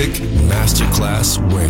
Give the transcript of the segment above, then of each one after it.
Music Masterclass Radio,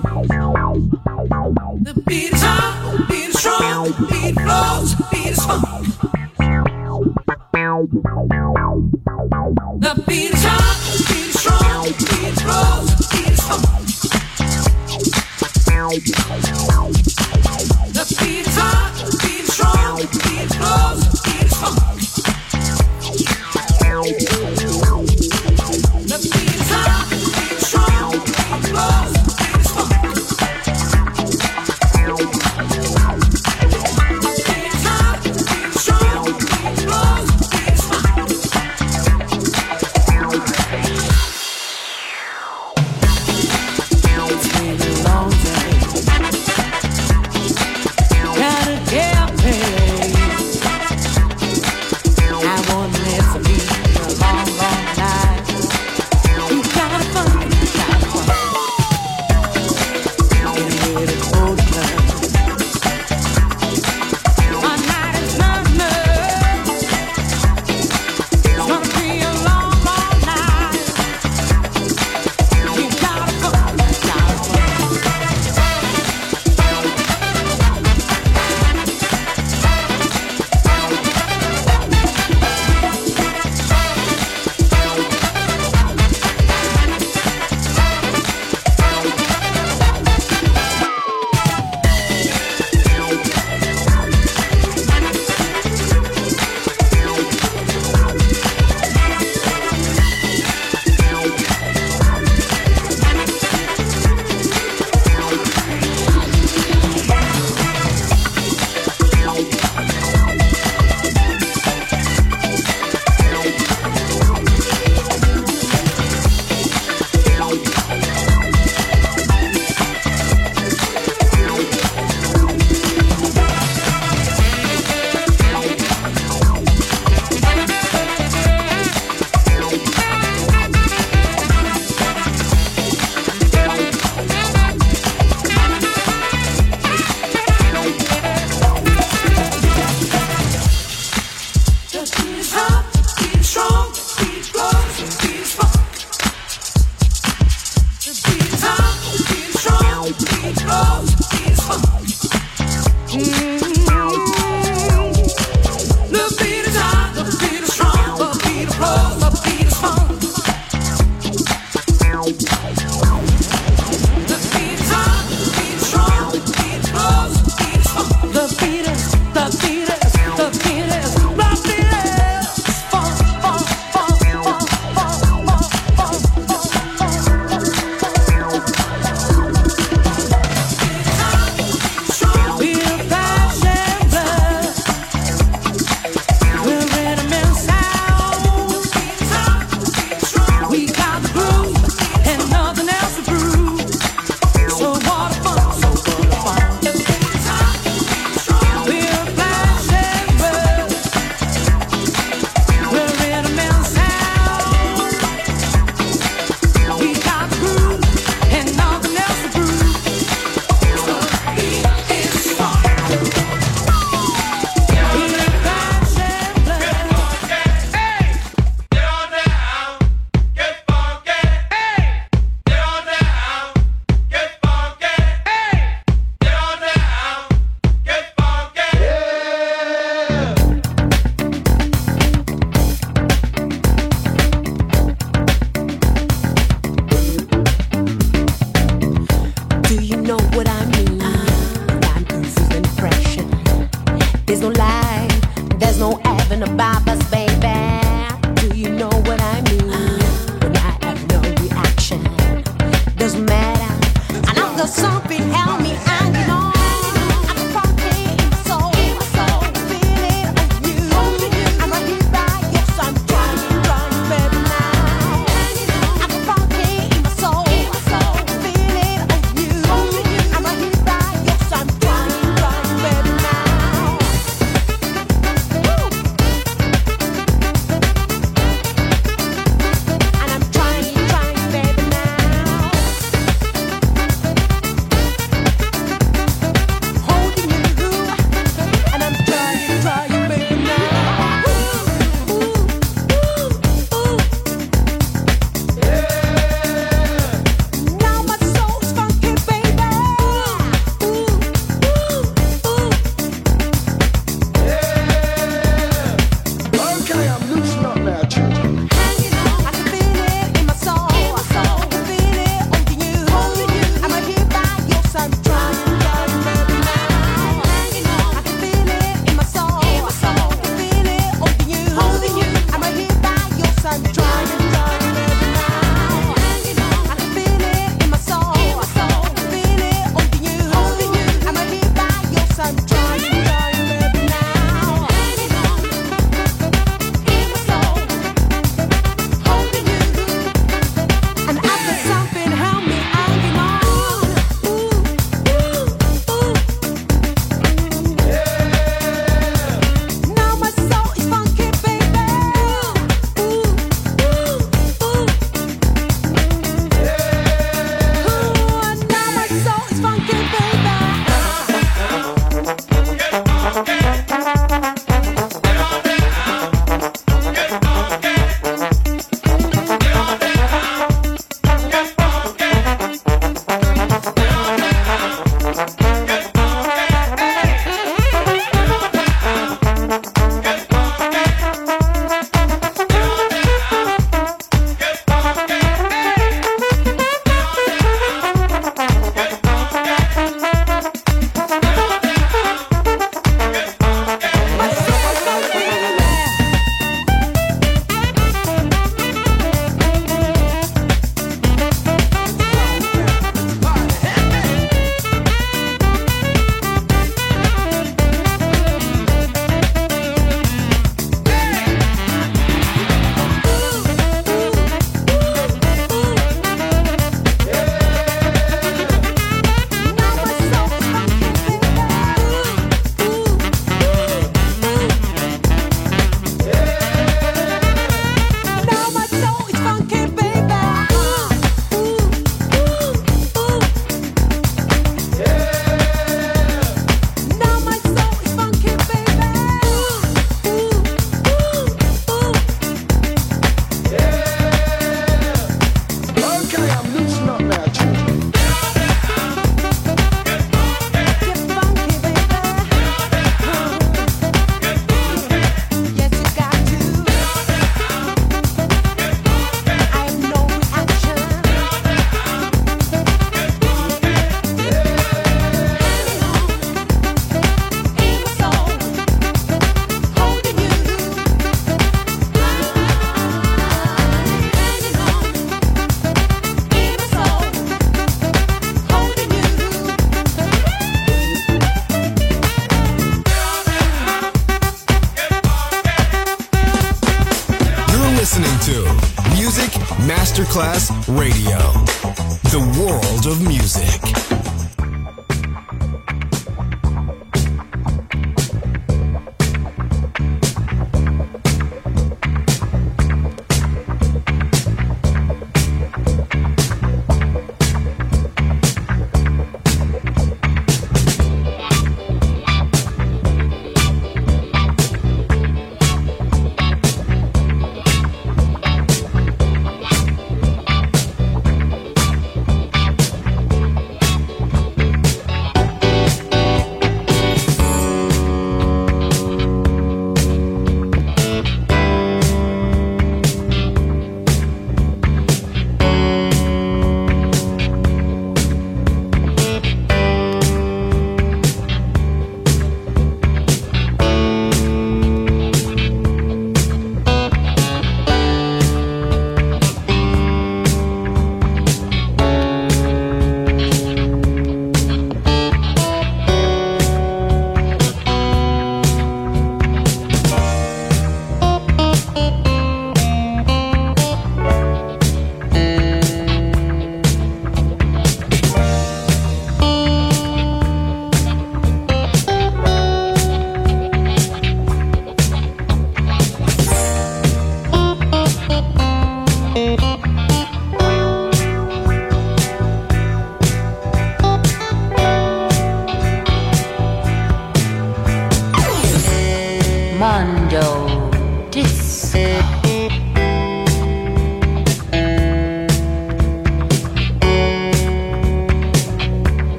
The beat is hot, the beat is strong, the beat flows, the beat is funk. The beat is hot, the beat is strong, the beat flows, the beat is funk.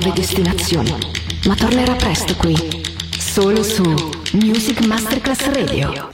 Nuove destinazioni, ma tornerà presto qui, solo su Music Masterclass Radio.